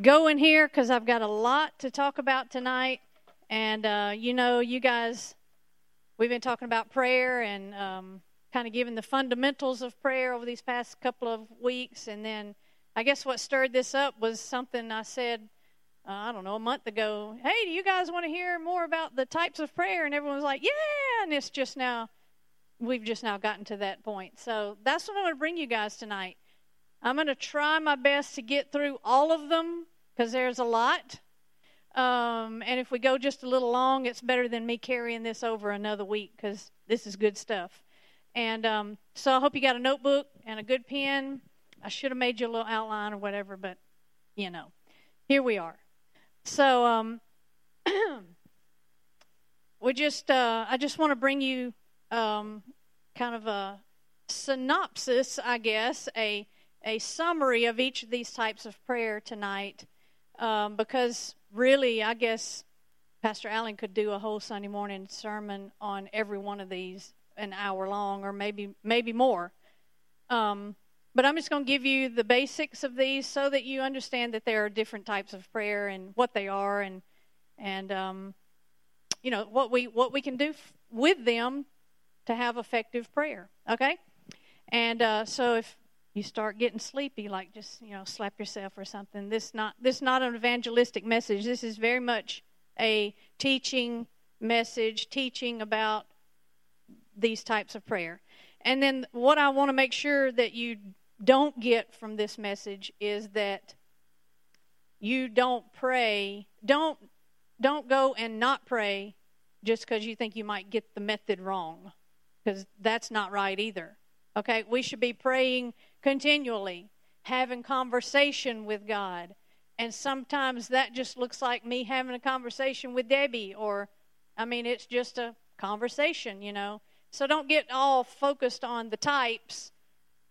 go in here because I've got a lot to talk about tonight. And, uh, you know, you guys, we've been talking about prayer and um, kind of giving the fundamentals of prayer over these past couple of weeks. And then I guess what stirred this up was something I said, uh, I don't know, a month ago. Hey, do you guys want to hear more about the types of prayer? And everyone was like, yeah. And it's just now, we've just now gotten to that point. So that's what I want to bring you guys tonight. I'm going to try my best to get through all of them because there's a lot. Um, and if we go just a little long, it's better than me carrying this over another week because this is good stuff. And um, so I hope you got a notebook and a good pen. I should have made you a little outline or whatever, but you know, here we are. So um, we just, uh, I just want to bring you um, kind of a synopsis, I guess, a a summary of each of these types of prayer tonight, um, because really, I guess Pastor Allen could do a whole Sunday morning sermon on every one of these, an hour long, or maybe maybe more. Um, but I'm just going to give you the basics of these so that you understand that there are different types of prayer and what they are, and and um, you know what we what we can do f- with them to have effective prayer. Okay, and uh, so if you start getting sleepy, like just you know slap yourself or something. This not this not an evangelistic message. This is very much a teaching message, teaching about these types of prayer. And then what I want to make sure that you don't get from this message is that you don't pray, don't don't go and not pray just because you think you might get the method wrong because that's not right either. Okay, we should be praying continually, having conversation with God. And sometimes that just looks like me having a conversation with Debbie, or, I mean, it's just a conversation, you know. So don't get all focused on the types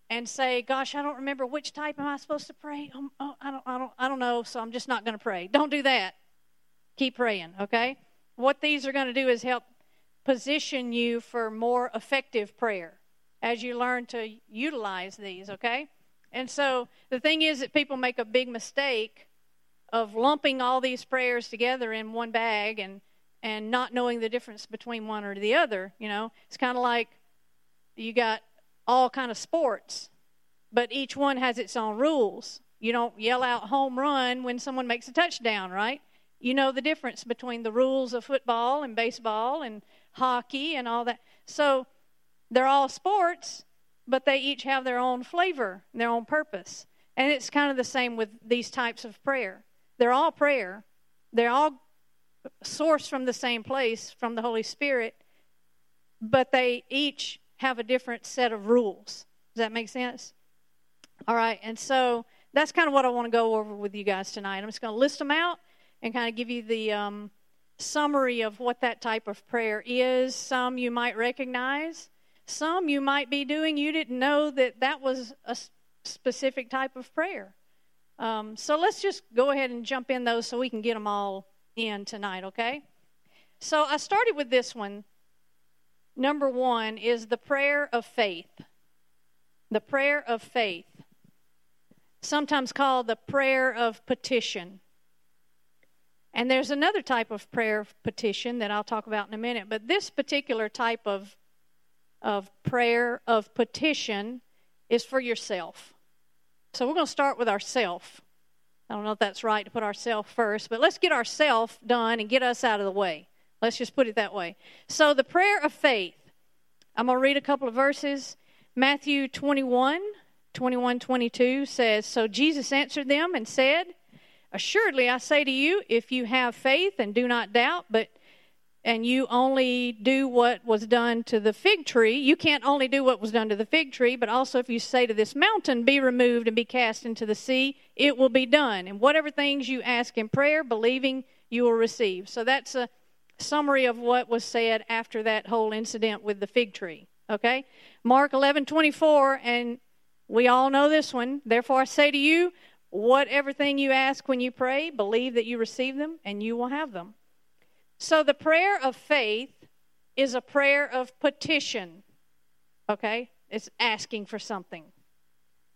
and say, "Gosh, I don't remember which type am I supposed to pray? Um, oh, I don't, I don't, I don't know. So I'm just not going to pray." Don't do that. Keep praying, okay? What these are going to do is help position you for more effective prayer as you learn to utilize these, okay? And so the thing is that people make a big mistake of lumping all these prayers together in one bag and and not knowing the difference between one or the other, you know. It's kind of like you got all kind of sports, but each one has its own rules. You don't yell out home run when someone makes a touchdown, right? You know the difference between the rules of football and baseball and hockey and all that. So they're all sports, but they each have their own flavor, their own purpose. And it's kind of the same with these types of prayer. They're all prayer. They're all sourced from the same place, from the Holy Spirit, but they each have a different set of rules. Does that make sense? All right, and so that's kind of what I want to go over with you guys tonight. I'm just going to list them out and kind of give you the um, summary of what that type of prayer is. Some you might recognize, some you might be doing, you didn't know that that was a specific type of prayer. Um, so let's just go ahead and jump in those so we can get them all in tonight, okay? So I started with this one. Number one is the prayer of faith. The prayer of faith, sometimes called the prayer of petition. And there's another type of prayer of petition that I'll talk about in a minute, but this particular type of of prayer of petition is for yourself. So we're going to start with ourself. I don't know if that's right to put ourself first, but let's get ourself done and get us out of the way. Let's just put it that way. So the prayer of faith. I'm going to read a couple of verses. Matthew 21, 21, 22 says, So Jesus answered them and said, Assuredly I say to you, if you have faith and do not doubt, but and you only do what was done to the fig tree, you can't only do what was done to the fig tree, but also if you say to this mountain, Be removed and be cast into the sea, it will be done. And whatever things you ask in prayer, believing, you will receive. So that's a summary of what was said after that whole incident with the fig tree. Okay? Mark 11 24, and we all know this one. Therefore, I say to you, whatever thing you ask when you pray, believe that you receive them, and you will have them. So the prayer of faith is a prayer of petition. Okay? It's asking for something.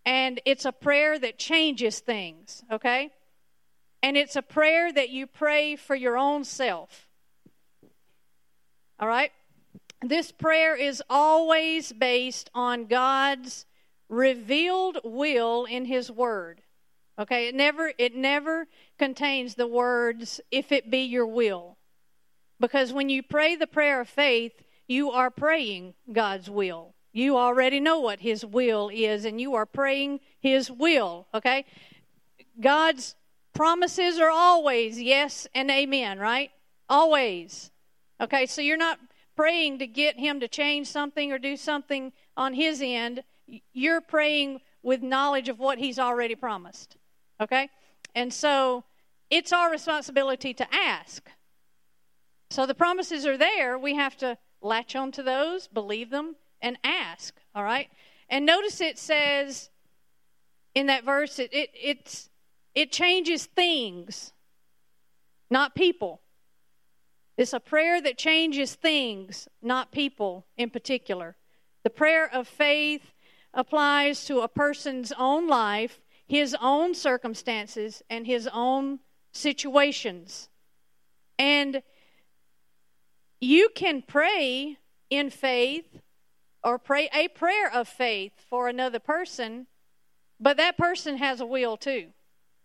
And it's a prayer that changes things, okay? and it's a prayer that you pray for your own self. All right? This prayer is always based on God's revealed will in his word. Okay? It never it never contains the words if it be your will. Because when you pray the prayer of faith, you are praying God's will. You already know what his will is and you are praying his will, okay? God's promises are always yes and amen, right? Always. Okay, so you're not praying to get him to change something or do something on his end. You're praying with knowledge of what he's already promised. Okay? And so it's our responsibility to ask. So the promises are there. We have to latch onto those, believe them, and ask. All right? And notice it says in that verse, it, it, it's, it changes things, not people. It's a prayer that changes things, not people in particular. The prayer of faith applies to a person's own life, his own circumstances, and his own situations. And you can pray in faith or pray a prayer of faith for another person, but that person has a will too.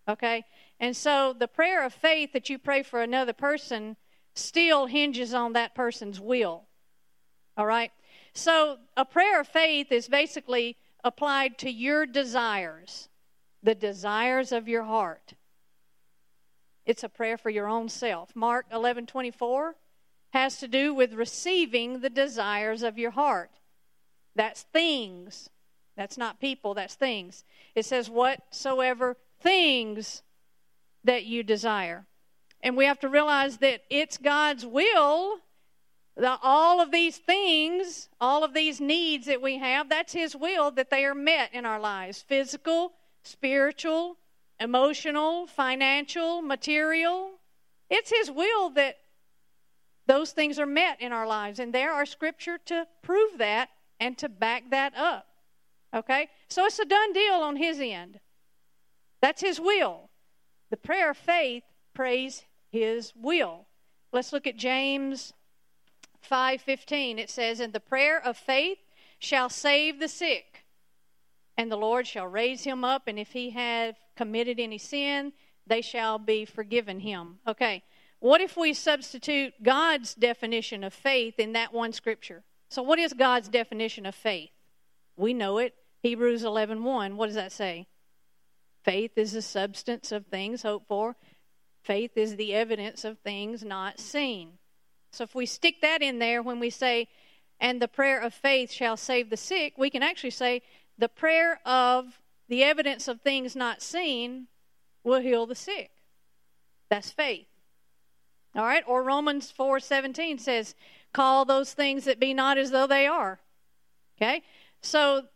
Okay? And so the prayer of faith that you pray for another person still hinges on that person's will. All right? So a prayer of faith is basically applied to your desires, the desires of your heart. It's a prayer for your own self. Mark 11:24 has to do with receiving the desires of your heart. That's things. That's not people, that's things. It says, whatsoever things that you desire. And we have to realize that it's God's will that all of these things, all of these needs that we have, that's His will that they are met in our lives physical, spiritual, emotional, financial, material. It's His will that those things are met in our lives. And there are scripture to prove that and to back that up. Okay? So it's a done deal on his end. That's his will. The prayer of faith prays his will. Let's look at James 5:15. It says, "And the prayer of faith shall save the sick, and the Lord shall raise him up, and if he have committed any sin, they shall be forgiven him." Okay. What if we substitute God's definition of faith in that one scripture? So what is God's definition of faith? We know it. Hebrews 11:1. What does that say? Faith is the substance of things hoped for. Faith is the evidence of things not seen. So if we stick that in there when we say and the prayer of faith shall save the sick, we can actually say the prayer of the evidence of things not seen will heal the sick. That's faith. All right? Or Romans 4:17 says, "Call those things that be not as though they are." Okay? So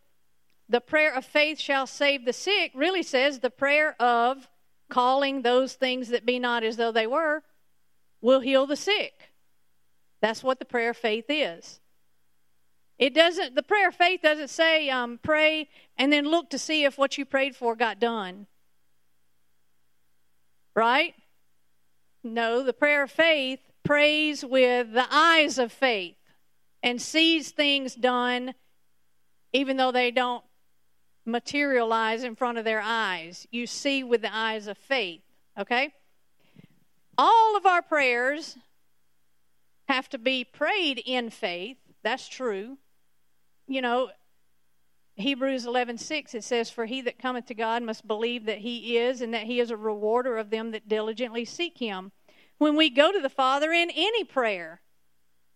the prayer of faith shall save the sick really says the prayer of calling those things that be not as though they were will heal the sick. That's what the prayer of faith is. It doesn't. The prayer of faith doesn't say um, pray and then look to see if what you prayed for got done. Right? No, the prayer of faith prays with the eyes of faith and sees things done even though they don't materialize in front of their eyes. You see with the eyes of faith, okay? All of our prayers have to be prayed in faith. That's true. You know, Hebrews 11:6 it says for he that cometh to God must believe that he is and that he is a rewarder of them that diligently seek him. When we go to the Father in any prayer,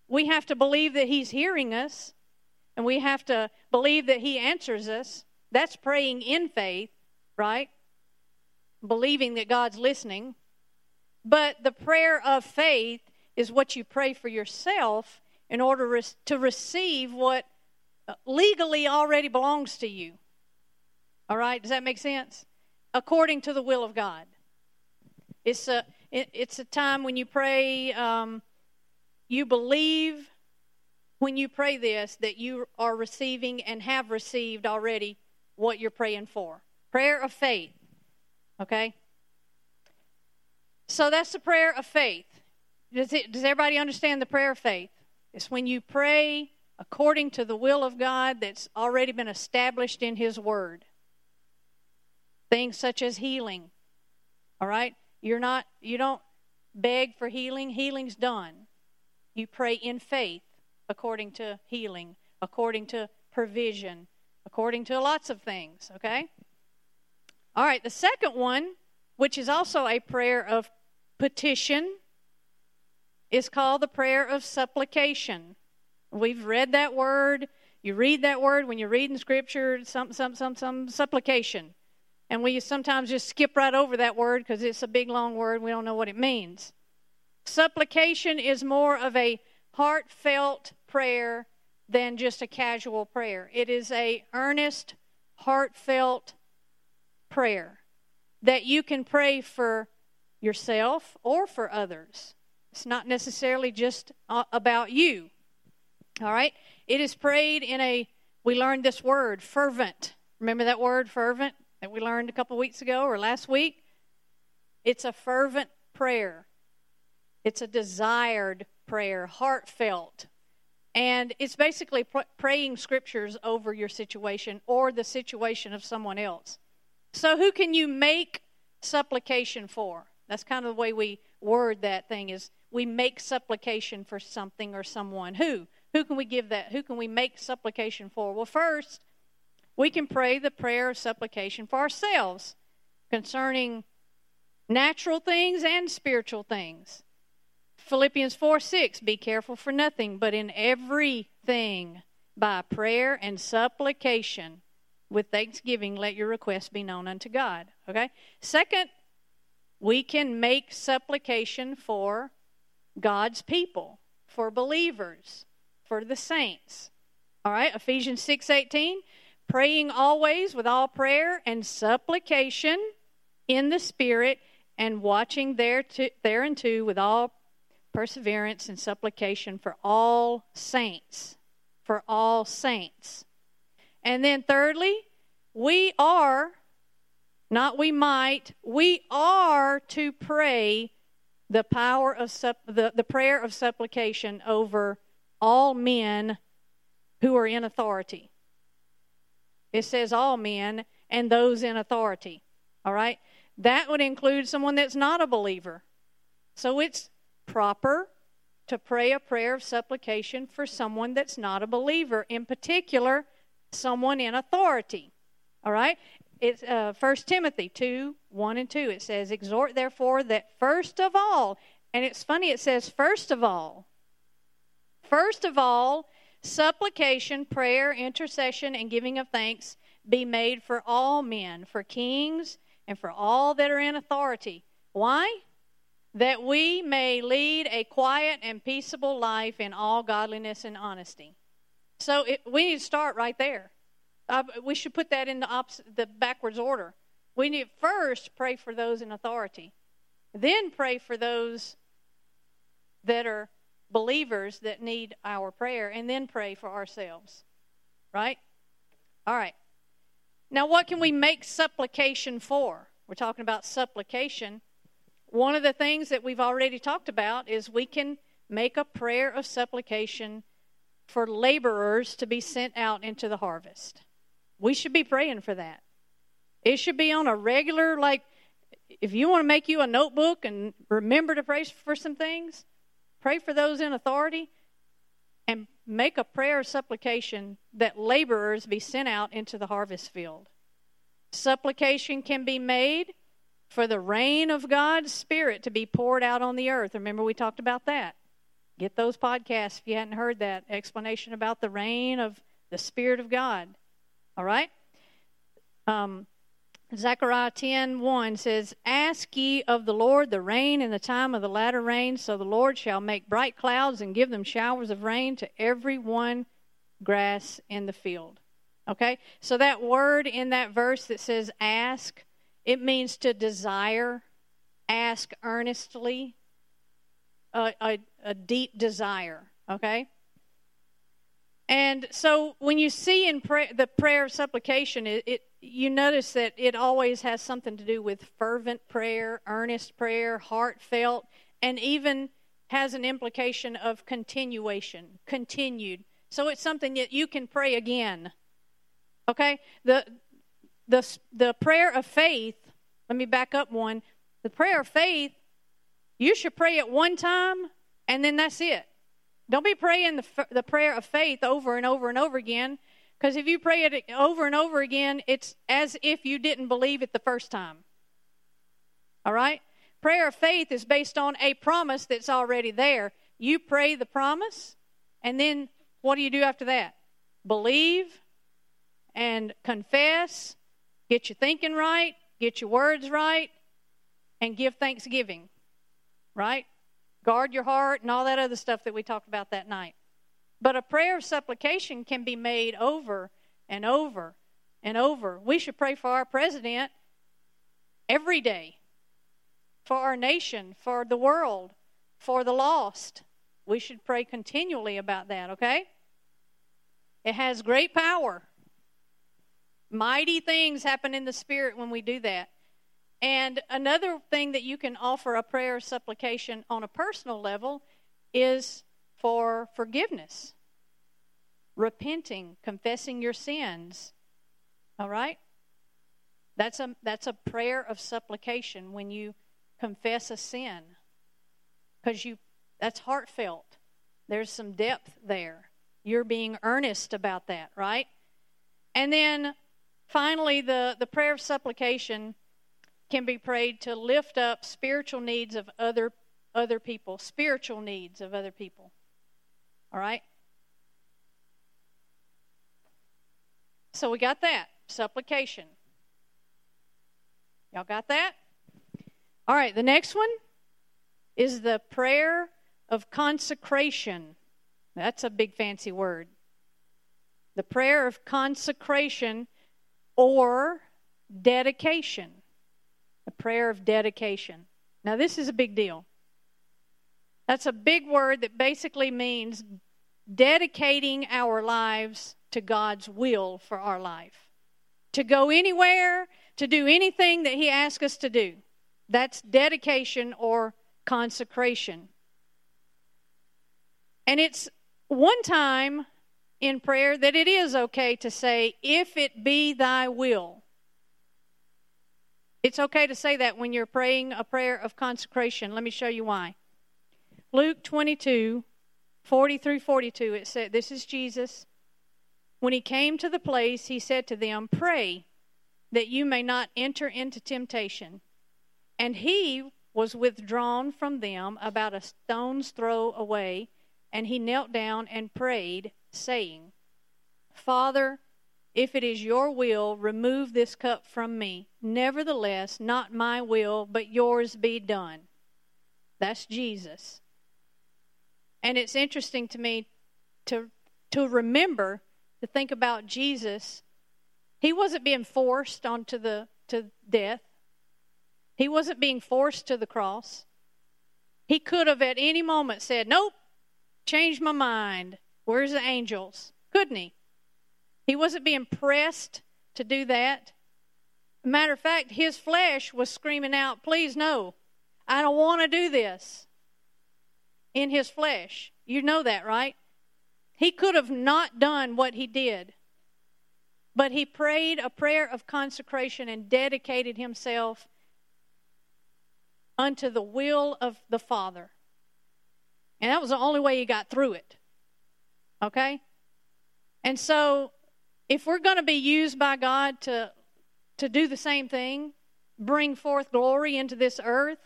we have to believe that he's hearing us and we have to believe that he answers us. That's praying in faith, right? Believing that God's listening. But the prayer of faith is what you pray for yourself in order to receive what legally already belongs to you. All right? Does that make sense? According to the will of God. It's a, it's a time when you pray, um, you believe when you pray this that you are receiving and have received already what you're praying for. Prayer of faith. Okay? So that's the prayer of faith. Does, it, does everybody understand the prayer of faith? It's when you pray according to the will of God that's already been established in His Word. Things such as healing. All right? You're not, you don't beg for healing, healing's done. You pray in faith according to healing, according to provision, according to lots of things, okay? All right, the second one, which is also a prayer of petition, is called the prayer of supplication. We've read that word. You read that word when you're reading scripture, some, some, some, some supplication. And we sometimes just skip right over that word because it's a big, long word. We don't know what it means. Supplication is more of a heartfelt prayer than just a casual prayer. It is a earnest, heartfelt prayer that you can pray for yourself or for others. It's not necessarily just about you. All right? It is prayed in a, we learned this word, fervent. Remember that word, fervent, that we learned a couple weeks ago or last week? It's a fervent prayer, it's a desired prayer, heartfelt. And it's basically pr- praying scriptures over your situation or the situation of someone else. So, who can you make supplication for? That's kind of the way we word that thing is we make supplication for something or someone. Who? Who can we give that? Who can we make supplication for? Well, first, we can pray the prayer of supplication for ourselves concerning natural things and spiritual things. Philippians 4 6, be careful for nothing, but in everything, by prayer and supplication, with thanksgiving, let your requests be known unto God. Okay? Second, we can make supplication for God's people, for believers, for the saints. All right, Ephesians 6 18, praying always with all prayer and supplication in the Spirit, and watching there to, thereunto with all perseverance and supplication for all saints. For all saints. And then, thirdly, we are, not we might, we are to pray the power of sup- the, the prayer of supplication over all men who are in authority. It says all men and those in authority. All right? That would include someone that's not a believer. So it's proper to pray a prayer of supplication for someone that's not a believer, in particular, someone in authority. All right? It's uh, 1 Timothy 2 1 and 2. It says, Exhort therefore that first of all, and it's funny, it says first of all, first of all, supplication, prayer, intercession, and giving of thanks be made for all men, for kings, and for all that are in authority. Why? that we may lead a quiet and peaceable life in all godliness and honesty. So it, we need to start right there. Uh, we should put that in the, opposite, the backwards order. We need first pray for those in authority, then pray for those that are believers that need our prayer, and then pray for ourselves. Right? All right. Now, what can we make supplication for? We're talking about supplication one of the things that we've already talked about is we can make a prayer of supplication for laborers to be sent out into the harvest. We should be praying for that. It should be on a regular, like, if you want to make you a notebook and remember to pray for some things, pray for those in authority and make a prayer of supplication that laborers be sent out into the harvest field. Supplication can be made for the rain of God's Spirit to be poured out on the earth. Remember, we talked about that. Get those podcasts if you hadn't heard that explanation about the rain of the Spirit of God. All right? Um, Zechariah 10 1 says, Ask ye of the Lord the rain in the time of the latter rain, so the Lord shall make bright clouds and give them showers of rain to every one grass in the field. Okay? So that word in that verse that says ask, it means to desire, ask earnestly, a, a, a deep desire, okay? And so when you see in the prayer of supplication, it, it, you notice that it always has something to do with fervent prayer, earnest prayer, heartfelt, and even has an implication of continuation, continued. So it's something that you can pray again. Okay? The the the prayer of faith, let me back up one. The prayer of faith, you should pray it one time and then that's it. Don't be praying the the prayer of faith over and over and over again because if you pray it over and over again, it's as if you didn't believe it the first time. All right? Prayer of faith is based on a promise that's already there. You pray the promise, and then what do you do after that? Believe and confess, get your thinking right, get your words right, and give thanksgiving. Right? Guard your heart and all that other stuff that we talked about that night. But a prayer of supplication can be made over and over and over. We should pray for our president every day, for our nation, for the world, for the lost. We should pray continually about that, okay? It has great power. Mighty things happen in the Spirit when we do that. And another thing that you can offer a prayer supplication on a personal level is for forgiveness, repenting, confessing your sins. All right? That's a, that's a prayer of supplication when you confess a sin. Because you that's heartfelt. There's some depth there. You're being earnest about that, right? And then finally, the, the prayer of supplication can be prayed to lift up spiritual needs of other other people, spiritual needs of other people. All right? So we got that. Supplication. Y'all got that? All right, the next one is the prayer of consecration. That's a big fancy word. The prayer of consecration or dedication. A prayer of dedication. Now, this is a big deal. That's a big word that basically means dedicating our lives to God's will for our life. To go anywhere, to do anything that He asks us to do. That's dedication or consecration. And it's one time in prayer that it is okay to say, if it be thy will. It's okay to say that when you're praying a prayer of consecration. Let me show you why. Luke 22, 40 through 42, it said, This is Jesus. When he came to the place, he said to them, Pray that you may not enter into temptation. And he was withdrawn from them about a stone's throw away and he knelt down and prayed, saying, Father, if it is your will, remove this cup from me. Nevertheless, not my will, but yours be done. That's Jesus. And it's interesting to me to, to remember, to think about Jesus. He wasn't being forced onto the to death. He wasn't being forced to the cross. He could have at any moment said, Nope, changed my mind. Where's the angels? Couldn't he? He wasn't being pressed to do that. Matter of fact, his flesh was screaming out, Please, no, I don't want to do this. In his flesh. You know that, right? He could have not done what he did. But he prayed a prayer of consecration and dedicated himself unto the will of the Father. And that was the only way he got through it. Okay? And so, if we're going to be used by God to, to do the same thing, bring forth glory into this earth,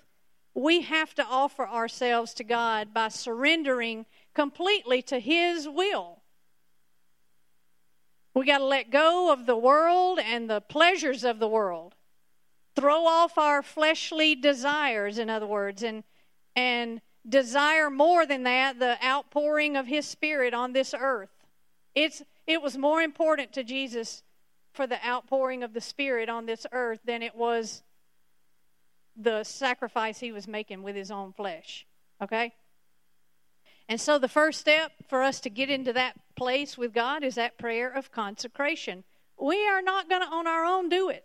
we have to offer ourselves to God by surrendering completely to His will. We got to let go of the world and the pleasures of the world. Throw off our fleshly desires, in other words, and, and desire more than that the outpouring of his spirit on this earth. It's, it was more important to Jesus for the outpouring of the spirit on this earth than it was the sacrifice he was making with his own flesh. Okay? And so the first step for us to get into that place with God is that prayer of consecration. we are not going to on our own do it.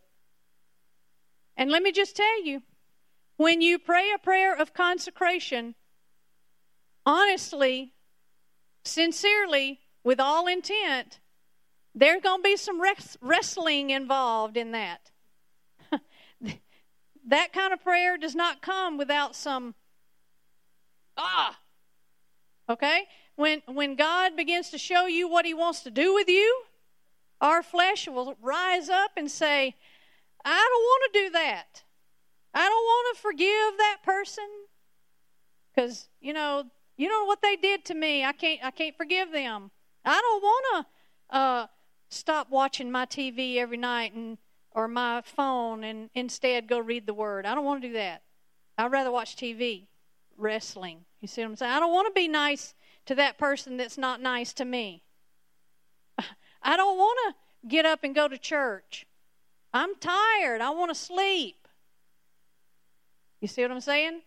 And let me just tell you when you pray a prayer of consecration, honestly, sincerely, with all intent, there's going to be some wrestling involved in that. That kind of prayer does not come without some ah. Okay? When when God begins to show you what he wants to do with you, our flesh will rise up and say, I don't want to do that. I don't want to forgive that person cuz you know, you know what they did to me. I can't I can't forgive them. I don't want to uh, stop watching my TV every night and or my phone and instead go read the word. I don't want to do that. I'd rather watch TV, wrestling. You see what I'm saying? I don't want to be nice to that person that's not nice to me. I don't want to get up and go to church. I'm tired. I want to sleep. You see what I'm saying?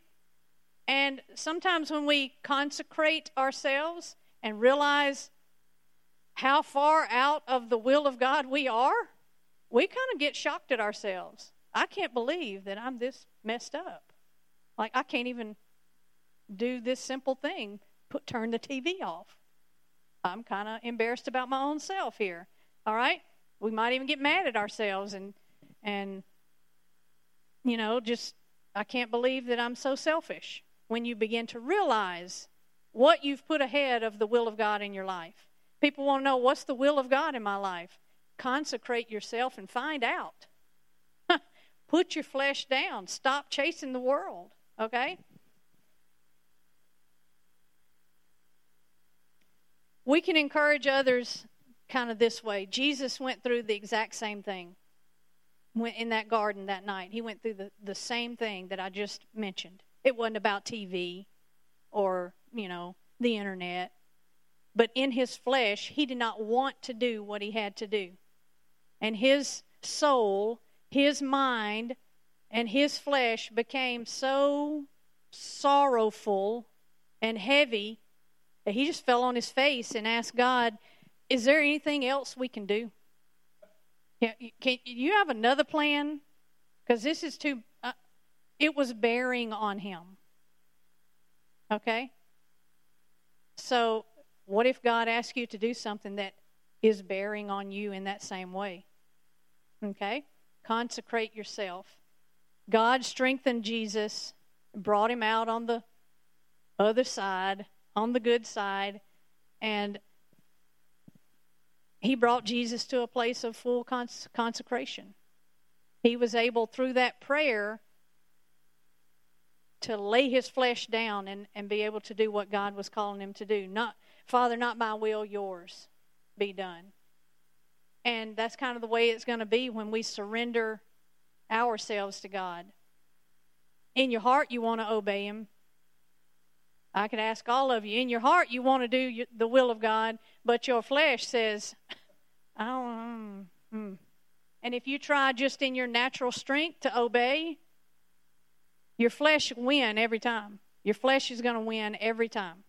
And sometimes when we consecrate ourselves and realize how far out of the will of God we are, we kind of get shocked at ourselves. I can't believe that I'm this messed up. Like, I can't even do this simple thing put turn the TV off. I'm kind of embarrassed about my own self here. All right? We might even get mad at ourselves and and you know, just I can't believe that I'm so selfish when you begin to realize what you've put ahead of the will of God in your life. People want to know what's the will of God in my life. Consecrate yourself and find out. Put your flesh down. Stop chasing the world, okay? We can encourage others kind of this way. Jesus went through the exact same thing went in that garden that night. He went through the, the same thing that I just mentioned. It wasn't about TV or, you know, the internet. But in his flesh, he did not want to do what he had to do. And his soul, his mind, and his flesh became so sorrowful and heavy that he just fell on his face and asked God, Is there anything else we can do? Can you have another plan? Because this is too, uh, it was bearing on him. Okay? So what if God asks you to do something that is bearing on you in that same way? Okay? Consecrate yourself. God strengthened Jesus, brought him out on the other side, on the good side, and he brought Jesus to a place of full cons- consecration. He was able, through that prayer, to lay his flesh down and, and be able to do what God was calling him to do. Not Father, not my will, yours be done. And that's kind of the way it's going to be when we surrender ourselves to God. In your heart, you want to obey Him. I could ask all of you. In your heart, you want to do the will of God, but your flesh says, I don't. Mm. And if you try just in your natural strength to obey, your flesh win every time. Your flesh is going to win every time.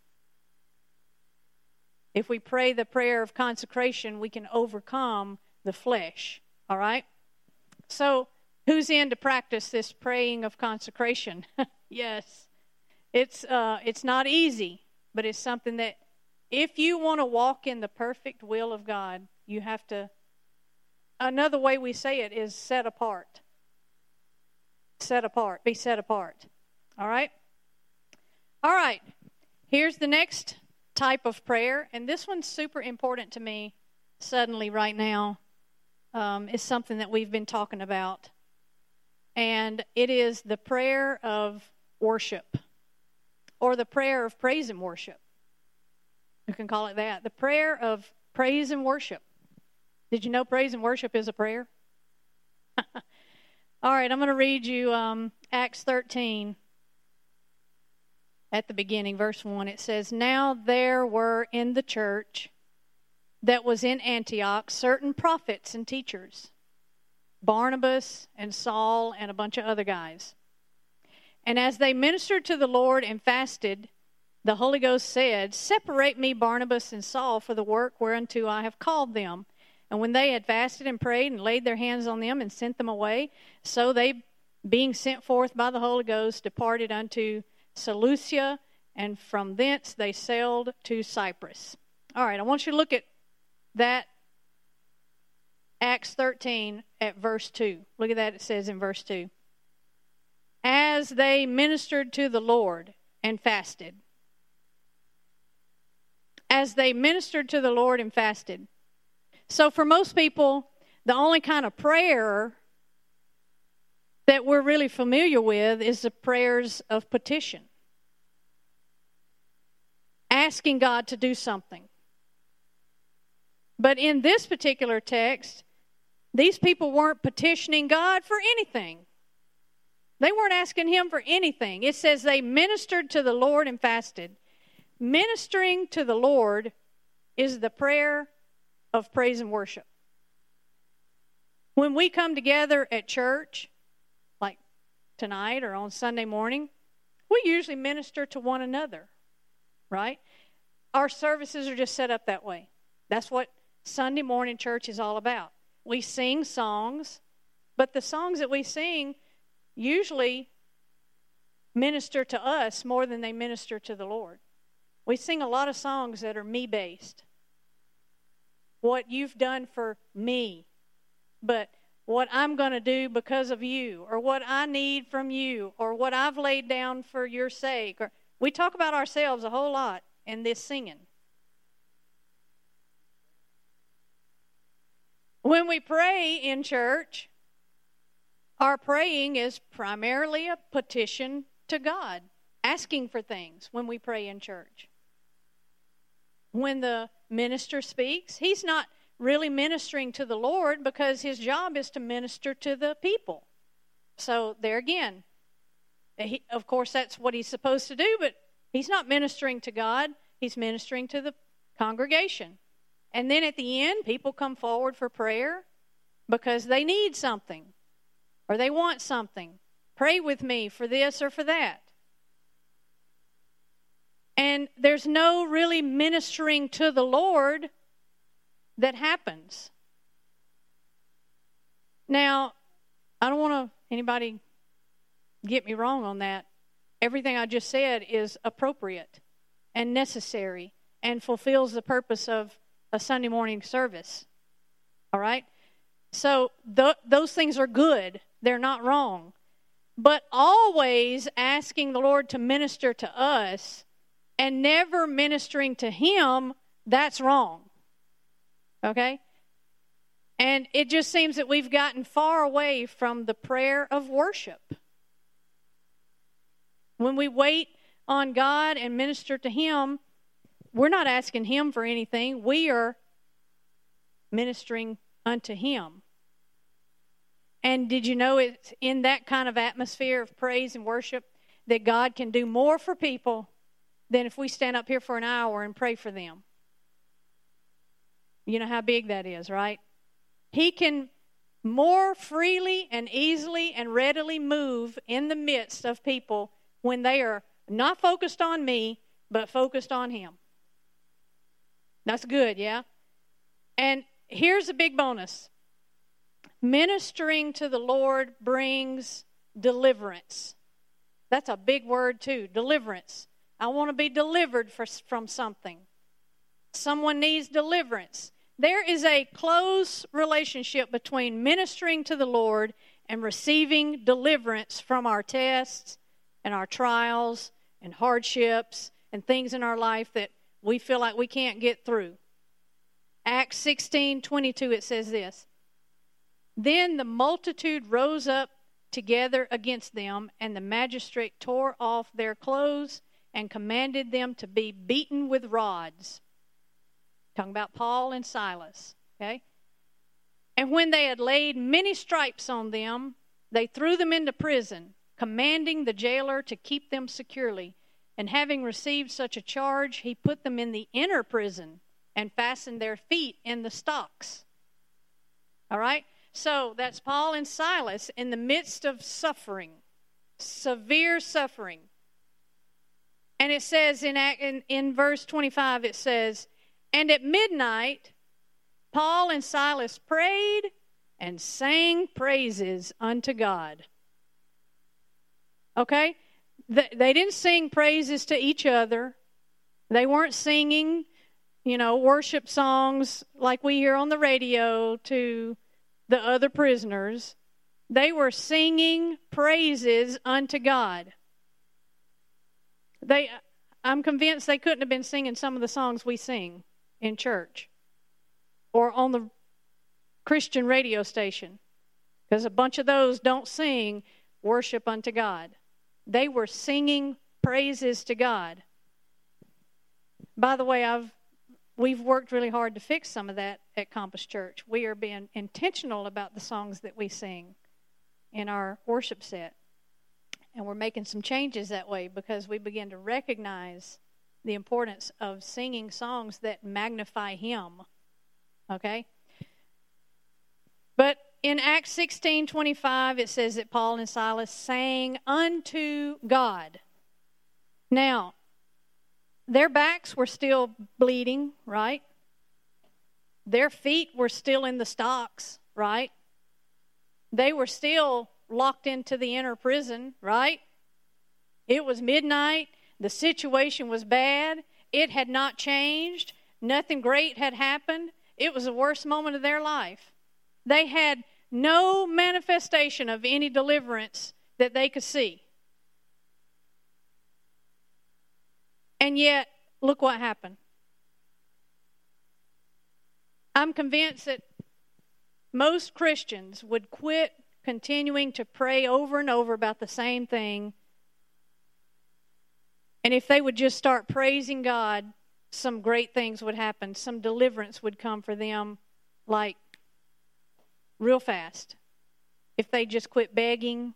If we pray the prayer of consecration, we can overcome the flesh. All right? So, who's in to practice this praying of consecration? yes. It's uh it's not easy, but it's something that if you want to walk in the perfect will of God, you have to another way we say it is set apart. Set apart. Be set apart. All right? All right. Here's the next type of prayer, and this one's super important to me suddenly right now. Um, is something that we've been talking about. And it is the prayer of worship or the prayer of praise and worship. You can call it that. The prayer of praise and worship. Did you know praise and worship is a prayer? All right, I'm going to read you um, Acts 13 at the beginning, verse 1, it says, Now there were in the church that was in Antioch certain prophets and teachers, Barnabas and Saul and a bunch of other guys. And as they ministered to the Lord and fasted, the Holy Ghost said, Separate me, Barnabas and Saul, for the work whereunto I have called them. And when they had fasted and prayed and laid their hands on them and sent them away, so they, being sent forth by the Holy Ghost, departed unto Seleucia, and from thence they sailed to Cyprus. All right, I want you to look at that Acts 13 at verse 2. Look at that, it says in verse 2. As they ministered to the Lord and fasted. As they ministered to the Lord and fasted. So, for most people, the only kind of prayer that we're really familiar with is the prayers of petition. Asking God to do something. But in this particular text, these people weren't petitioning God for anything. They weren't asking Him for anything. It says they ministered to the Lord and fasted. Ministering to the Lord is the prayer of praise and worship. When we come together at church, tonight or on Sunday morning, we usually minister to one another, right? Our services are just set up that way. That's what Sunday morning church is all about. We sing songs, but the songs that we sing usually minister to us more than they minister to the Lord. We sing a lot of songs that are me based what you've done for me, but what I'm going to do because of you, or what I need from you, or what I've laid down for your sake. Or we talk about ourselves a whole lot in this singing. When we pray in church, our praying is primarily a petition to God, asking for things when we pray in church. When the minister speaks, he's not really ministering to the Lord because his job is to minister to the people. So, there again, he, of course, that's what he's supposed to do, but he's not ministering to God, he's ministering to the congregation. And then at the end, people come forward for prayer because they need something or they want something. Pray with me for this or for that. And there's no really ministering to the Lord that happens. Now, I don't want to anybody get me wrong on that. Everything I just said is appropriate and necessary and fulfills the purpose of a Sunday morning service. All right? So th- those things are good, they're not wrong. But always asking the Lord to minister to us and never ministering to him, that's wrong. Okay? And it just seems that we've gotten far away from the prayer of worship. When we wait on God and minister to Him, we're not asking Him for anything. We are ministering unto Him. And did you know it's in that kind of atmosphere of praise and worship that God can do more for people than if we stand up here for an hour and pray for them. You know how big that is, right? He can more freely and easily and readily move in the midst of people when they are not focused on me, but focused on Him. That's good, yeah? And here's a big bonus ministering to the Lord brings deliverance. That's a big word, too deliverance. I want to be delivered for, from something. Someone needs deliverance. There is a close relationship between ministering to the Lord and receiving deliverance from our tests and our trials and hardships and things in our life that we feel like we can't get through. Acts 16 22, it says this Then the multitude rose up together against them, and the magistrate tore off their clothes and commanded them to be beaten with rods. Talking about Paul and Silas, okay? And when they had laid many stripes on them, they threw them into prison, commanding the jailer to keep them securely. And having received such a charge, he put them in the inner prison and fastened their feet in the stocks. All right? So that's Paul and Silas in the midst of suffering, severe suffering. And it says in, in, in verse 25, it says, And at midnight, Paul and Silas prayed and sang praises unto God. Okay? They didn't sing praises to each other. They weren't singing, you know, worship songs like we hear on the radio to the other prisoners. They were singing praises unto God. They I'm convinced they couldn't have been singing some of the songs we sing in church or on the Christian radio station because a bunch of those don't sing worship unto God. They were singing praises to God. By the way, I've we've worked really hard to fix some of that at Compass Church. We are being intentional about the songs that we sing in our worship set. And we're making some changes that way because we begin to recognize the importance of singing songs that magnify Him. Okay? But in Acts 16 25, it says that Paul and Silas sang unto God. Now, their backs were still bleeding, right? Their feet were still in the stocks, right? They were still locked into the inner prison, right? It was midnight. The situation was bad. It had not changed. Nothing great had happened. It was the worst moment of their life. They had no manifestation of any deliverance that they could see. And yet, look what happened. I'm convinced that most Christians would quit continuing to pray over and over about the same thing. And if they would just start praising God, some great things would happen. Some deliverance would come for them, like real fast. If they just quit begging,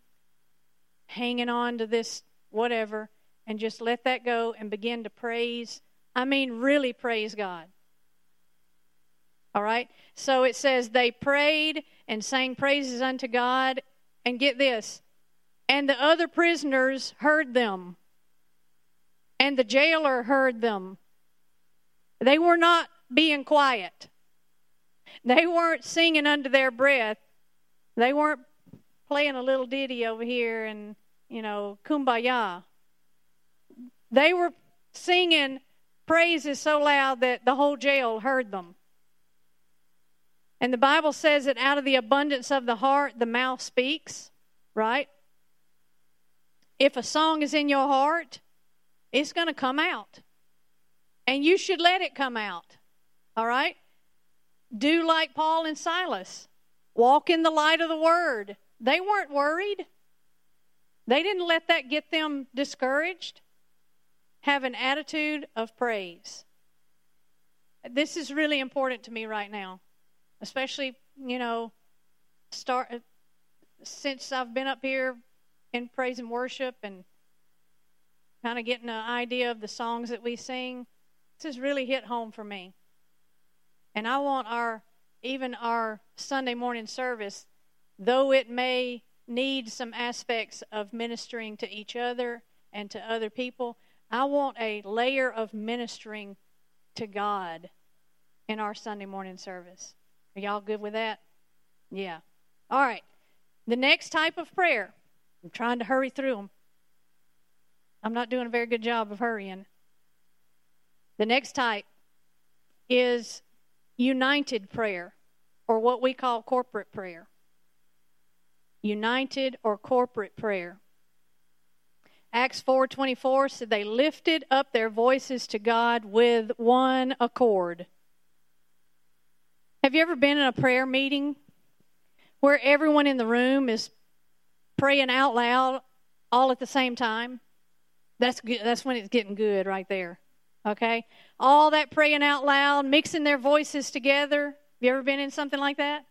hanging on to this whatever, and just let that go and begin to praise. I mean, really praise God. All right? So it says they prayed and sang praises unto God. And get this, and the other prisoners heard them, and the jailer heard them. They were not being quiet. They weren't singing under their breath. They weren't playing a little ditty over here and, you know, kumbaya. They were singing praises so loud that the whole jail heard them. And the Bible says that out of the abundance of the heart, the mouth speaks, right? If a song is in your heart, it's going to come out. And you should let it come out, all right? Do like Paul and Silas. Walk in the light of the word. They weren't worried. They didn't let that get them discouraged. Have an attitude of praise. This is really important to me right now especially you know start since I've been up here in praise and worship and kind of getting an idea of the songs that we sing. This has really hit home for me. And I want our even our Sunday morning service, though it may need some aspects of ministering to each other and to other people, I want a layer of ministering to God in our Sunday morning service. Are y'all good with that? Yeah. All right. The next type of prayer, I'm trying to hurry through them. I'm not doing a very good job of hurrying. The next type is united prayer, or what we call corporate prayer. United or corporate prayer. Acts 4:24 said they lifted up their voices to God with one accord. Have you ever been in a prayer meeting where everyone in the room is praying out loud all at the same time? That's good. That's when it's getting good right there. Okay? All that praying out loud, mixing their voices together. Have you ever been in something like that?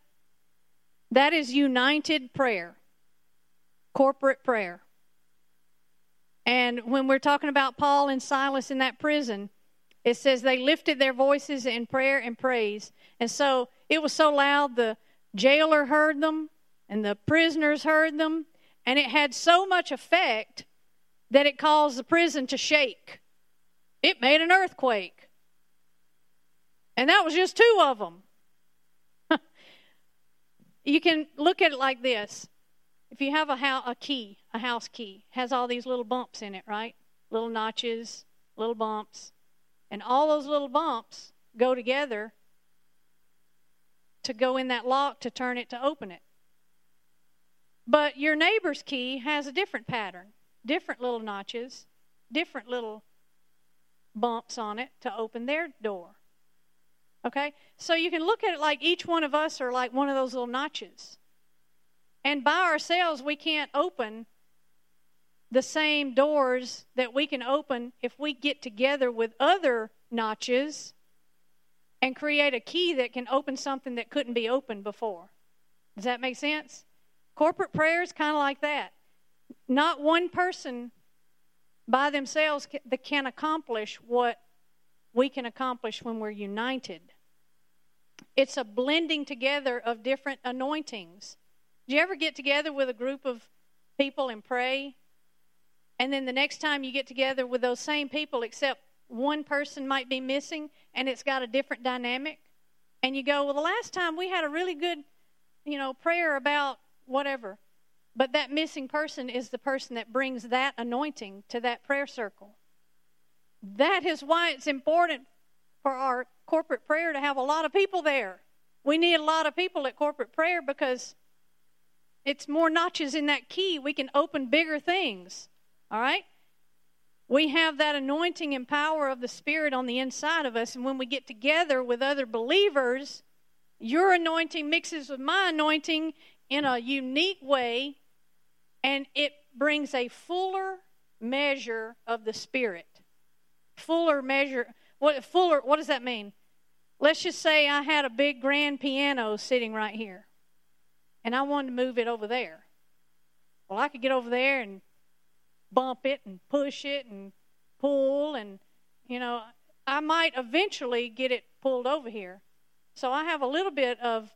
That is united prayer, corporate prayer. And when we're talking about Paul and Silas in that prison, it says they lifted their voices in prayer and praise. And so it was so loud the jailer heard them and the prisoners heard them. And it had so much effect that it caused the prison to shake. It made an earthquake. And that was just two of them. You can look at it like this. If you have a, ho- a key, a house key, has all these little bumps in it, right? Little notches, little bumps. And all those little bumps go together to go in that lock to turn it to open it. But your neighbor's key has a different pattern, different little notches, different little bumps on it to open their door. Okay? So you can look at it like each one of us are like one of those little notches. And by ourselves, we can't open the same doors that we can open if we get together with other notches and create a key that can open something that couldn't be opened before. Does that make sense? Corporate prayer is kind of like that. Not one person by themselves that can accomplish what we can accomplish when we're united. It's a blending together of different anointings. Do you ever get together with a group of people and pray? And then the next time you get together with those same people, except one person might be missing and it's got a different dynamic. And you go, well, the last time we had a really good, you know, prayer about whatever. But that missing person is the person that brings that anointing to that prayer circle. That is why it's important for our corporate prayer to have a lot of people there. We need a lot of people at corporate prayer because it's more notches in that key. We can open bigger things. All right? We have that anointing and power of the Spirit on the inside of us. And when we get together with other believers, your anointing mixes with my anointing in a unique way, and it brings a fuller measure of the Spirit. Fuller measure. What fuller? What does that mean? Let's just say I had a big grand piano sitting right here, and I wanted to move it over there. Well, I could get over there and bump it and push it and pull and you know i might eventually get it pulled over here so i have a little bit of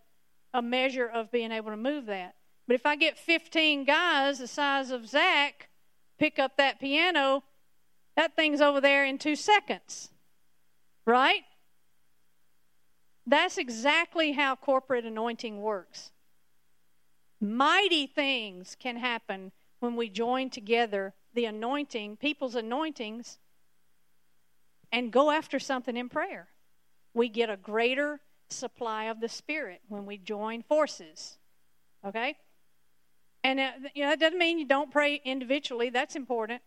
a measure of being able to move that but if i get 15 guys the size of zach pick up that piano that thing's over there in two seconds right that's exactly how corporate anointing works mighty things can happen when we join together the anointing, people's anointings, and go after something in prayer. We get a greater supply of the Spirit when we join forces. Okay? And uh, you know, that doesn't mean you don't pray individually. That's important.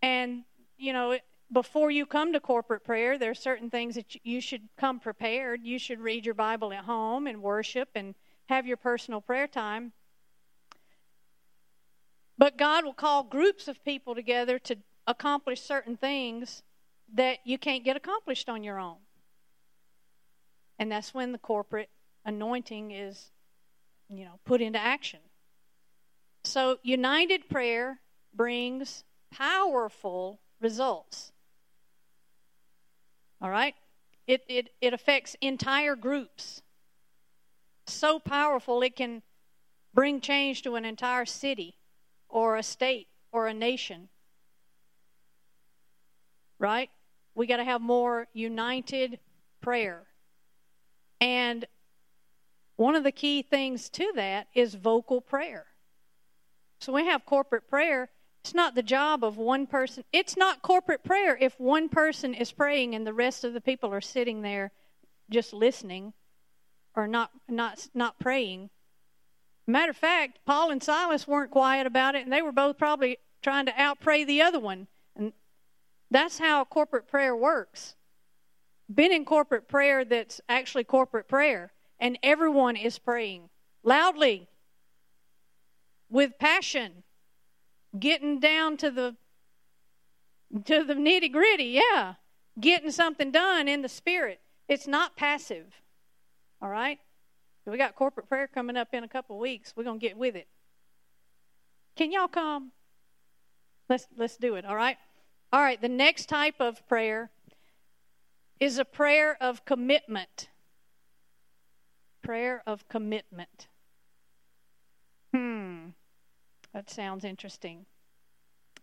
And, you know, before you come to corporate prayer, there are certain things that you should come prepared. You should read your Bible at home and worship and have your personal prayer time. But God will call groups of people together to accomplish certain things that you can't get accomplished on your own. And that's when the corporate anointing is, you know, put into action. So united prayer brings powerful results. All right? It, it, it affects entire groups. So powerful it can bring change to an entire city or a state or a nation. Right? We got to have more united prayer. And one of the key things to that is vocal prayer. So we have corporate prayer. It's not the job of one person. It's not corporate prayer if one person is praying and the rest of the people are sitting there just listening or not not not praying. Matter of fact, Paul and Silas weren't quiet about it, and they were both probably trying to outpray the other one. And that's how corporate prayer works. Been in corporate prayer that's actually corporate prayer, and everyone is praying loudly, with passion, getting down to the to the nitty gritty. Yeah, getting something done in the spirit. It's not passive. All right. We got corporate prayer coming up in a couple weeks. We're going to get with it. Can y'all come? Let's let's do it, all right? All right, the next type of prayer is a prayer of commitment. Prayer of commitment. Hmm. That sounds interesting.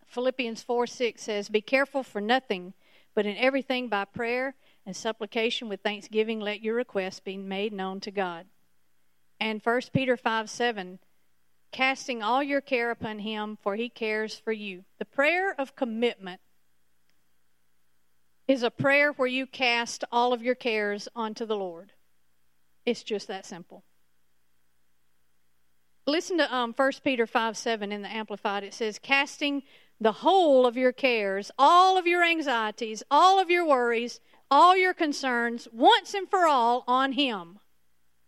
Philippians 4 6 says, Be careful for nothing, but in everything by prayer and supplication with thanksgiving, let your requests be made known to God. And 1 Peter 5 7, casting all your care upon him, for he cares for you. The prayer of commitment is a prayer where you cast all of your cares onto the Lord. It's just that simple. Listen to um, 1 Peter 5 7 in the Amplified. It says, Casting the whole of your cares, all of your anxieties, all of your worries, all your concerns, once and for all on Him.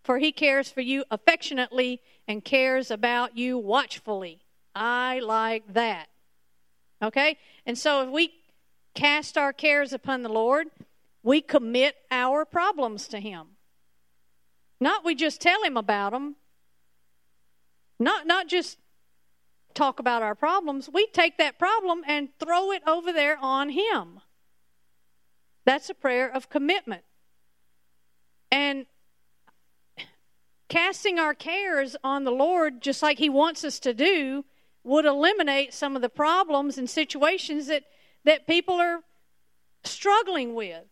For He cares for you affectionately and cares about you watchfully. I like that. Okay? And so if we cast our cares upon the Lord, we commit our problems to Him. Not we just tell Him about them. Not, not just talk about our problems. We take that problem and throw it over there on Him. That's a prayer of commitment. And casting our cares on the Lord, just like He wants us to do, would eliminate some of the problems and situations that, that people are struggling with.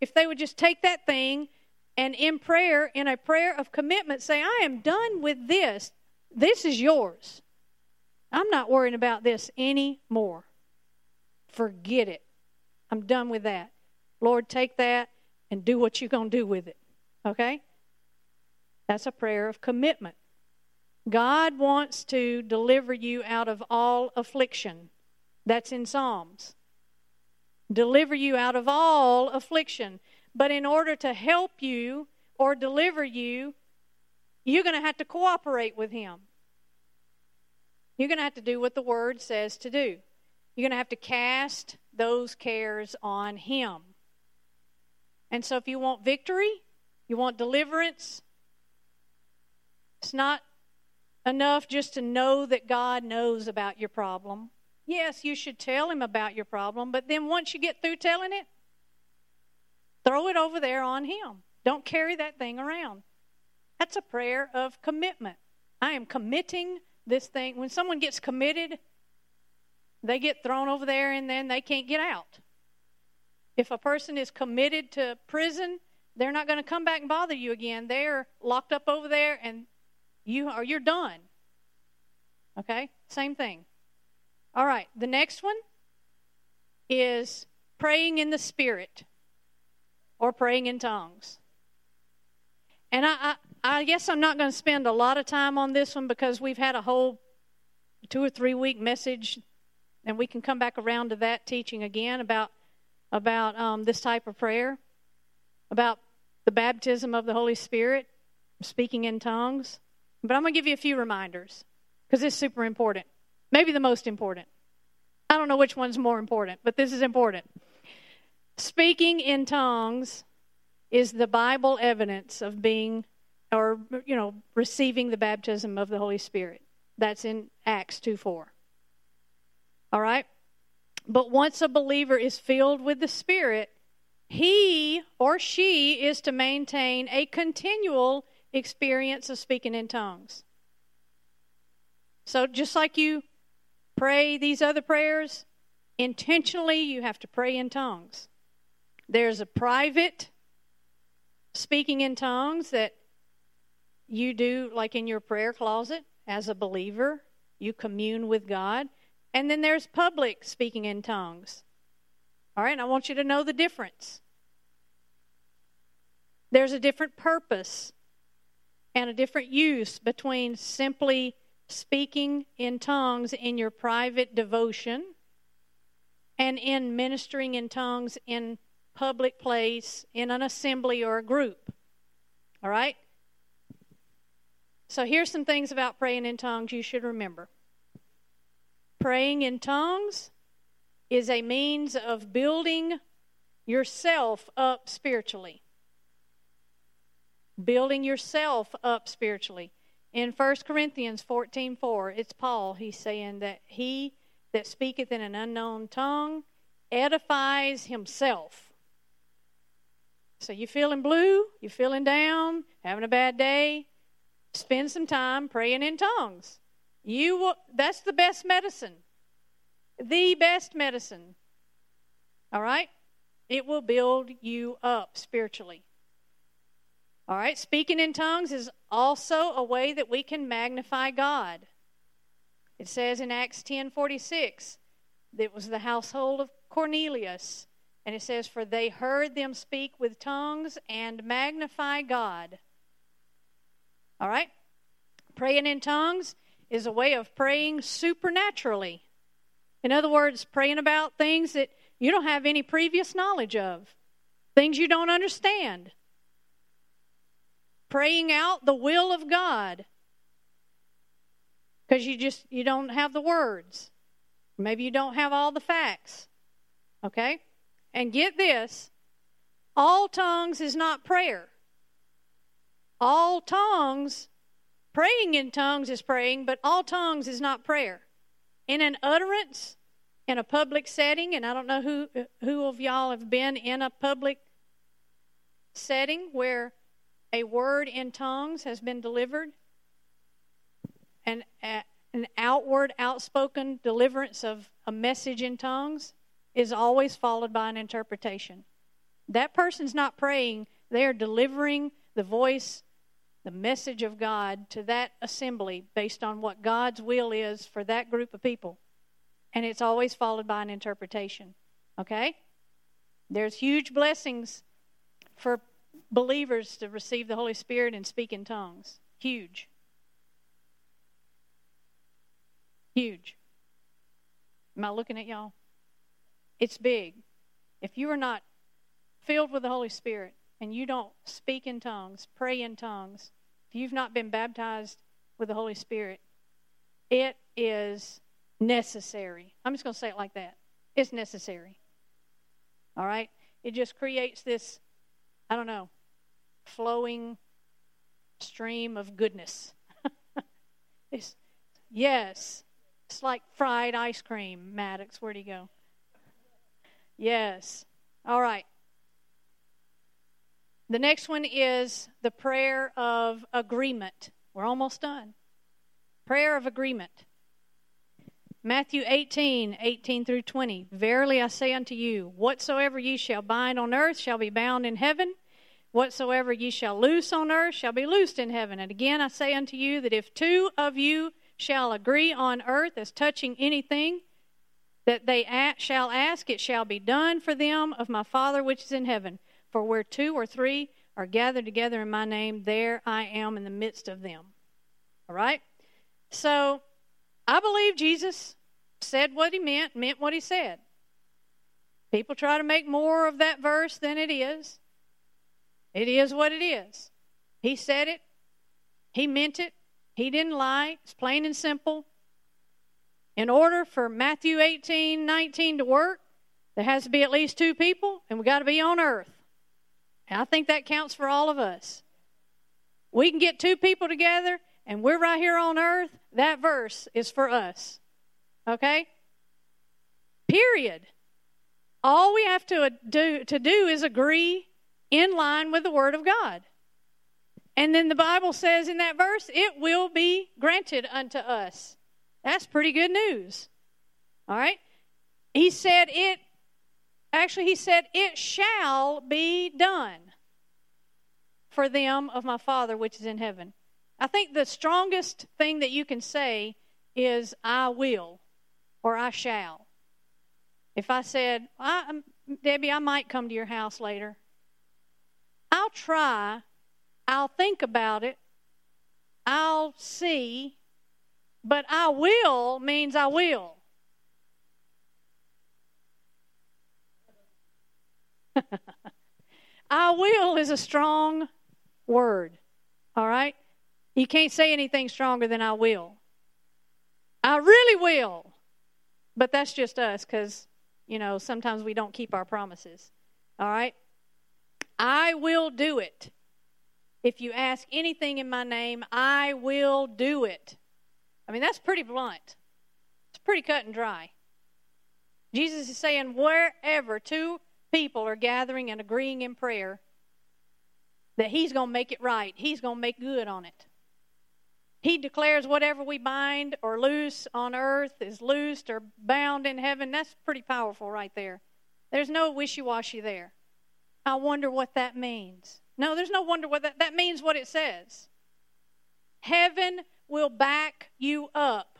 If they would just take that thing and in prayer, in a prayer of commitment, say, I am done with this. This is yours. I'm not worrying about this anymore. Forget it. I'm done with that. Lord, take that and do what you're going to do with it. Okay? That's a prayer of commitment. God wants to deliver you out of all affliction. That's in Psalms. Deliver you out of all affliction. But in order to help you or deliver you, you're going to have to cooperate with Him. You're going to have to do what the Word says to do. You're going to have to cast those cares on Him. And so, if you want victory, you want deliverance, it's not enough just to know that God knows about your problem. Yes, you should tell Him about your problem, but then once you get through telling it, throw it over there on Him. Don't carry that thing around. That's a prayer of commitment. I am committing this thing. When someone gets committed, they get thrown over there and then they can't get out. If a person is committed to prison, they're not going to come back and bother you again. They're locked up over there and you are you're done. Okay? Same thing. All right, the next one is praying in the spirit or praying in tongues. And I, I, I guess I'm not going to spend a lot of time on this one because we've had a whole two or three week message, and we can come back around to that teaching again about about um, this type of prayer, about the baptism of the Holy Spirit, speaking in tongues. But I'm going to give you a few reminders because it's super important. Maybe the most important. I don't know which one's more important, but this is important. Speaking in tongues is the Bible evidence of being or you know receiving the baptism of the holy spirit. That's in acts 2 4 all right? But once a believer is filled with the spirit he or she is to maintain a continual experience of speaking in tongues. So just like you pray these other prayers intentionally you have to pray in tongues there's a private speaking in tongues that you do like in your prayer closet as a believer, you commune with God. And then there's public speaking in tongues. All right, and I want you to know the difference. There's a different purpose and a different use between simply speaking in tongues in your private devotion and in ministering in tongues in public place in an assembly or a group. All right? So here's some things about praying in tongues you should remember. Praying in tongues is a means of building yourself up spiritually. Building yourself up spiritually. In 1 Corinthians 14 4, it's Paul. He's saying that he that speaketh in an unknown tongue edifies himself. So you feeling blue? You feeling down? Having a bad day? Spend some time praying in tongues. You will, that's the best medicine. The best medicine. All right? It will build you up spiritually. All right, speaking in tongues is also a way that we can magnify God. It says in Acts 10:46, it was the household of Cornelius, and it says for they heard them speak with tongues and magnify God. All right? Praying in tongues is a way of praying supernaturally. In other words, praying about things that you don't have any previous knowledge of, things you don't understand. Praying out the will of God because you just you don't have the words. Maybe you don't have all the facts. Okay? And get this, all tongues is not prayer. All tongues praying in tongues is praying, but all tongues is not prayer. In an utterance in a public setting, and I don't know who who of y'all have been in a public setting where a word in tongues has been delivered and an outward outspoken deliverance of a message in tongues is always followed by an interpretation that person's not praying they are delivering the voice the message of god to that assembly based on what god's will is for that group of people and it's always followed by an interpretation. Okay? There's huge blessings for believers to receive the Holy Spirit and speak in tongues. Huge. Huge. Am I looking at y'all? It's big. If you are not filled with the Holy Spirit and you don't speak in tongues, pray in tongues, if you've not been baptized with the Holy Spirit, it is necessary. I'm just going to say it like that. It's necessary. All right? It just creates this, I don't know, flowing stream of goodness. it's, yes. It's like fried ice cream, Maddox. Where'd he go? Yes. All right. The next one is the prayer of agreement. We're almost done. Prayer of agreement. Matthew 18, 18 through 20. Verily I say unto you, whatsoever ye shall bind on earth shall be bound in heaven, whatsoever ye shall loose on earth shall be loosed in heaven. And again I say unto you that if two of you shall agree on earth as touching anything that they shall ask, it shall be done for them of my Father which is in heaven. For where two or three are gathered together in my name, there I am in the midst of them. All right? So, I believe Jesus said what he meant, meant what he said. People try to make more of that verse than it is. It is what it is. He said it, he meant it, he didn't lie. It's plain and simple. In order for Matthew 18 19 to work, there has to be at least two people, and we got to be on earth. And I think that counts for all of us. We can get two people together and we're right here on earth, that verse is for us. Okay? Period. All we have to do, to do is agree in line with the Word of God. And then the Bible says in that verse, it will be granted unto us. That's pretty good news. All right? He said it, actually, he said, it shall be done for them of my Father which is in heaven. I think the strongest thing that you can say is I will or I shall. If I said, I, um, Debbie, I might come to your house later, I'll try, I'll think about it, I'll see, but I will means I will. I will is a strong word. All right? You can't say anything stronger than I will. I really will. But that's just us because, you know, sometimes we don't keep our promises. All right? I will do it. If you ask anything in my name, I will do it. I mean, that's pretty blunt. It's pretty cut and dry. Jesus is saying, wherever two people are gathering and agreeing in prayer, that He's going to make it right, He's going to make good on it. He declares whatever we bind or loose on earth is loosed or bound in heaven. That's pretty powerful right there. There's no wishy washy there. I wonder what that means. No, there's no wonder what that that means what it says. Heaven will back you up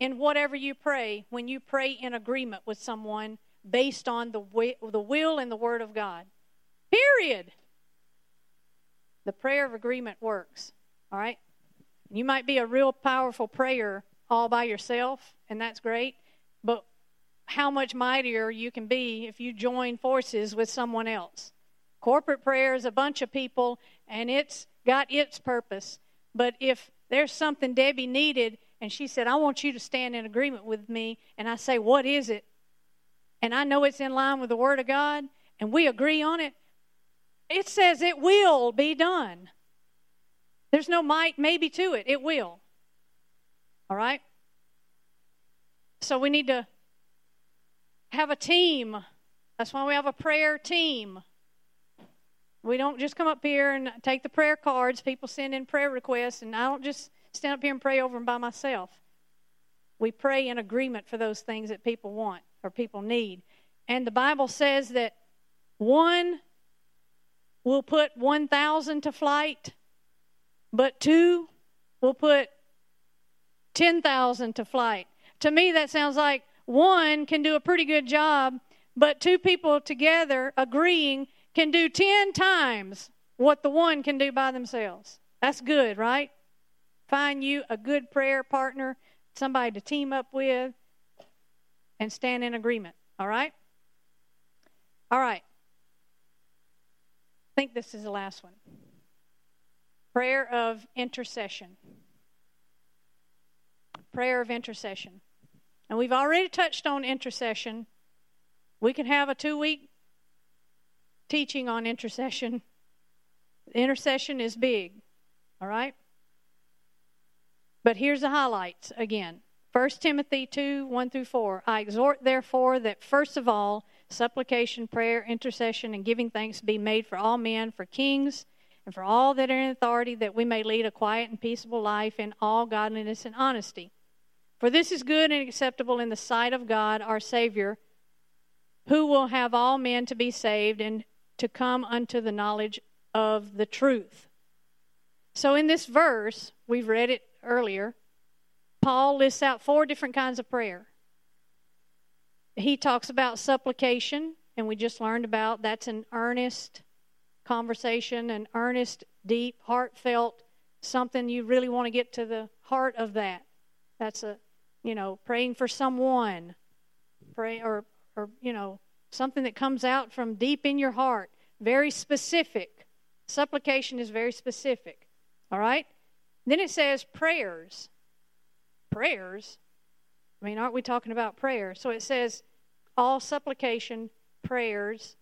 in whatever you pray when you pray in agreement with someone based on the the will and the word of God. Period. The prayer of agreement works. All right? You might be a real powerful prayer all by yourself, and that's great, but how much mightier you can be if you join forces with someone else. Corporate prayer is a bunch of people, and it's got its purpose. But if there's something Debbie needed, and she said, I want you to stand in agreement with me, and I say, What is it? And I know it's in line with the Word of God, and we agree on it, it says it will be done. There's no might, maybe to it. It will. All right? So we need to have a team. That's why we have a prayer team. We don't just come up here and take the prayer cards. People send in prayer requests, and I don't just stand up here and pray over them by myself. We pray in agreement for those things that people want or people need. And the Bible says that one will put 1,000 to flight, but two will put 10,000 to flight. To me, that sounds like one can do a pretty good job, but two people together agreeing can do 10 times what the one can do by themselves. That's good, right? Find you a good prayer partner, somebody to team up with, and stand in agreement. All right? All right. I think this is the last one prayer of intercession. Prayer of intercession. And we've already touched on intercession. We can have a two week teaching on intercession. Intercession is big, all right? But here's the highlights again 1 Timothy 2 1 through 4. I exhort, therefore, that first of all, supplication, prayer, intercession, and giving thanks be made for all men, for kings, and for all that are in authority, that we may lead a quiet and peaceable life in all godliness and honesty. For this is good and acceptable in the sight of God our Savior, who will have all men to be saved and to come unto the knowledge of the truth. So, in this verse, we've read it earlier, Paul lists out four different kinds of prayer. He talks about supplication, and we just learned about that's an earnest conversation, an earnest, deep, heartfelt something you really want to get to the heart of that. That's a, you know, praying for someone, pray or or you know, something that comes out from deep in your heart, very specific. Supplication is very specific. All right? Then it says prayers. Prayers? I mean, aren't we talking about prayer? So it says all supplication, prayers.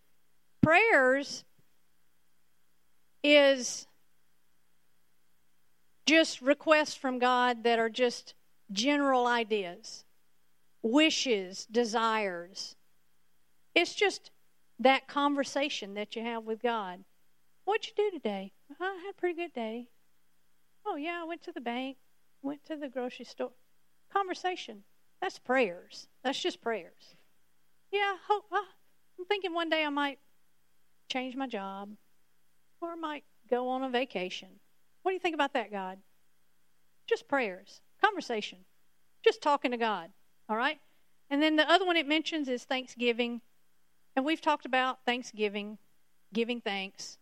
Prayers is just requests from God that are just general ideas, wishes, desires. It's just that conversation that you have with God. What'd you do today? Uh-huh, I had a pretty good day. Oh, yeah, I went to the bank, went to the grocery store. Conversation. That's prayers. That's just prayers. Yeah, I'm thinking one day I might change my job or I might go on a vacation. What do you think about that, God? Just prayers, conversation, just talking to God. All right? And then the other one it mentions is thanksgiving. And we've talked about thanksgiving, giving thanks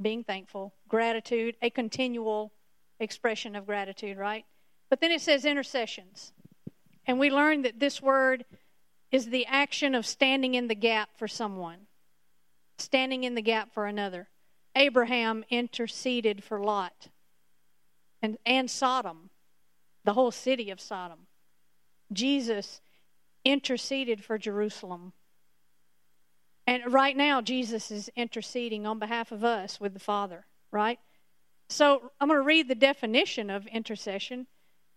being thankful, gratitude, a continual expression of gratitude, right? But then it says intercessions. And we learned that this word is the action of standing in the gap for someone, standing in the gap for another. Abraham interceded for Lot and, and Sodom, the whole city of Sodom. Jesus interceded for Jerusalem. And right now, Jesus is interceding on behalf of us with the Father, right? So I'm going to read the definition of intercession.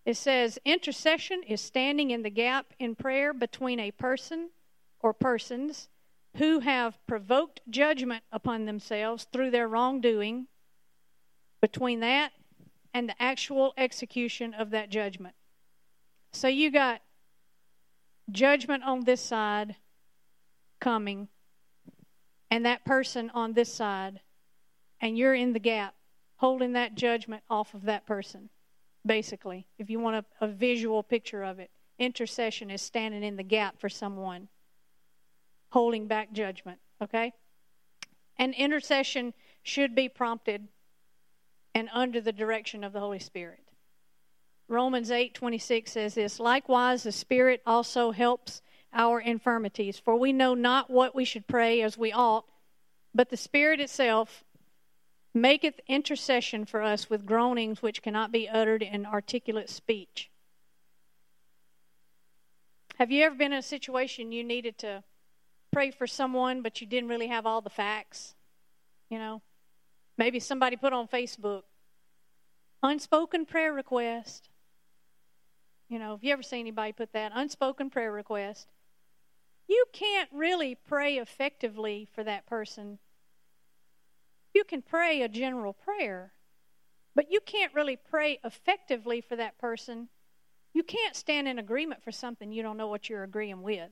It says intercession is standing in the gap in prayer between a person or persons who have provoked judgment upon themselves through their wrongdoing, between that and the actual execution of that judgment. So you got judgment on this side coming, and that person on this side, and you're in the gap, holding that judgment off of that person, basically, if you want a, a visual picture of it. Intercession is standing in the gap for someone, holding back judgment, okay? And intercession should be prompted and under the direction of the Holy Spirit. Romans 8:26 says this, likewise the Spirit also helps our infirmities, for we know not what we should pray as we ought, but the Spirit itself maketh intercession for us with groanings which cannot be uttered in articulate speech. Have you ever been in a situation you needed to pray for someone, but you didn't really have all the facts? You know, maybe somebody put on Facebook, unspoken prayer request. You know, have you ever seen anybody put that? Unspoken prayer request. You can't really pray effectively for that person. You can pray a general prayer, but you can't really pray effectively for that person. You can't stand in agreement for something you don't know what you're agreeing with.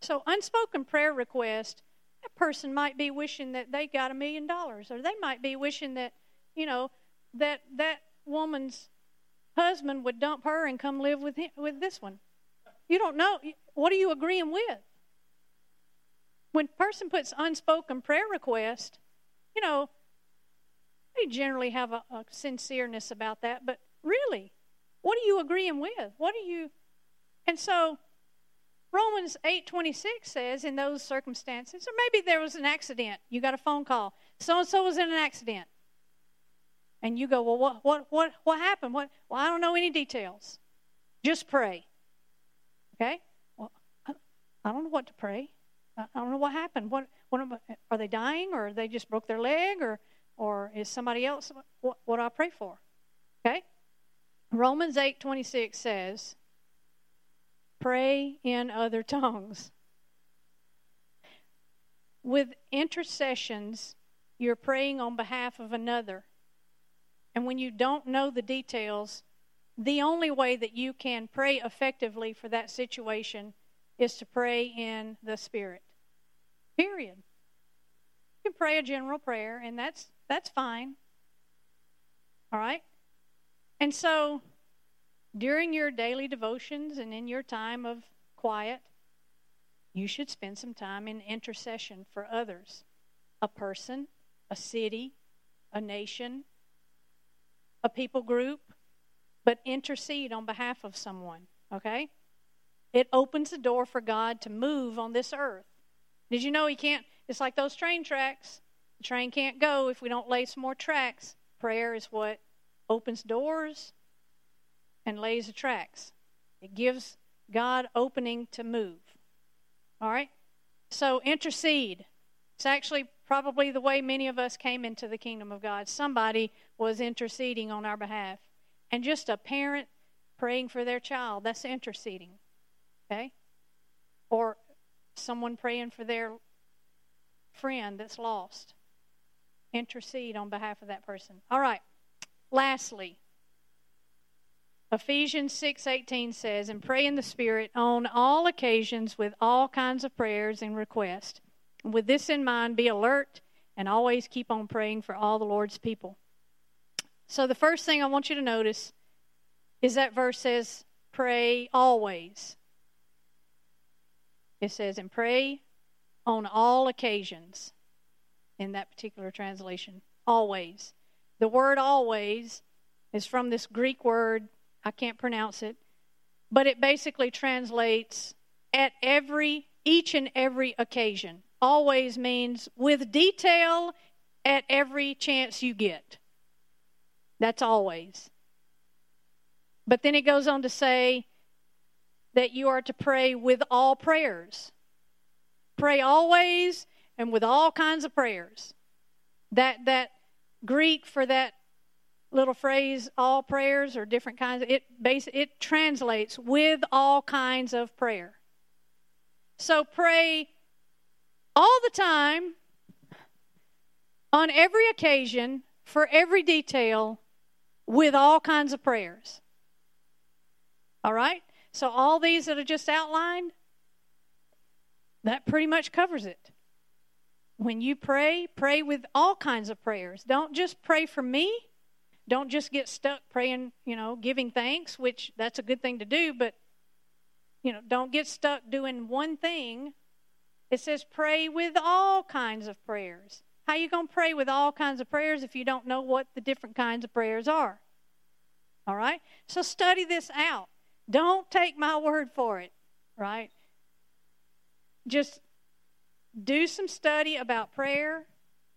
So, unspoken prayer request, that person might be wishing that they got a million dollars, or they might be wishing that, you know, that that woman's husband would dump her and come live with him, with this one. You don't know. What are you agreeing with? When a person puts unspoken prayer request, you know, they generally have a, a sincereness about that, but really, what are you agreeing with? What are you and so Romans 8:26 says in those circumstances, or maybe there was an accident. You got a phone call. So and so was in an accident. And you go, "Well, what what what what happened? What Well, I don't know any details. Just pray." Okay? I, don't know what to pray. I, don't know what happened. What what are they dying or they just broke their leg or or is somebody else what what do I pray for? Okay? Romans 8:26 says, "Pray in other tongues." With intercessions, you're praying on behalf of another. And when you don't know the details, the only way that you can pray effectively for that situation is to pray in the Spirit. Period. You can pray a general prayer, and that's that's fine. All right? And so during your daily devotions and in your time of quiet, you should spend some time in intercession for others a person, a city, a nation, a people group, but intercede on behalf of someone, okay? It opens the door for God to move on this earth. Did you know He can't? It's like those train tracks. The train can't go if we don't lay some more tracks. Prayer is what opens doors and lays the tracks. It gives God opening to move. All right? So intercede. It's actually probably the way many of us came into the kingdom of God. Somebody was interceding on our behalf. And just a parent praying for their child, that's interceding. Okay? Or someone praying for their friend that's lost. Intercede on behalf of that person. All right. Lastly, Ephesians 6:18 says, "And pray in the Spirit on all occasions with all kinds of prayers and requests. With this in mind, be alert and always keep on praying for all the Lord's people." So the first thing I want you to notice is that verse says, "Pray always." It says, "And pray on all occasions." In that particular translation, always. The word always is from this Greek word I can't pronounce it, but it basically translates at every, each and every occasion. Always means with detail at every chance you get. That's always. But then it goes on to say that you are to pray with all prayers. Pray always and with all kinds of prayers. That that Greek for that little phrase all prayers or different kinds it base it translates with all kinds of prayer so pray all the time on every occasion for every detail with all kinds of prayers all right so all these that are just outlined that pretty much covers it when you pray, pray with all kinds of prayers. Don't just pray for me. Don't just get stuck praying, you know, giving thanks, which that's a good thing to do, but you know, don't get stuck doing one thing. It says pray with all kinds of prayers. How you going to pray with all kinds of prayers if you don't know what the different kinds of prayers are? All right? So study this out. Don't take my word for it, right? Just do some study about prayer.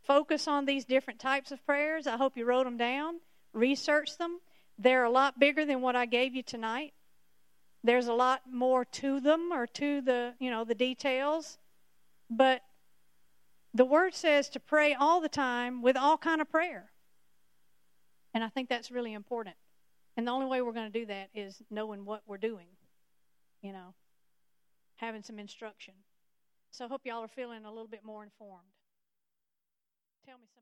Focus on these different types of prayers. I hope you wrote them down. Research them. They're a lot bigger than what I gave you tonight. There's a lot more to them or to the, you know, the details. But the word says to pray all the time with all kind of prayer. And I think that's really important. And the only way we're going to do that is knowing what we're doing. You know, having some instruction. So I hope y'all are feeling a little bit more informed. Tell me somebody.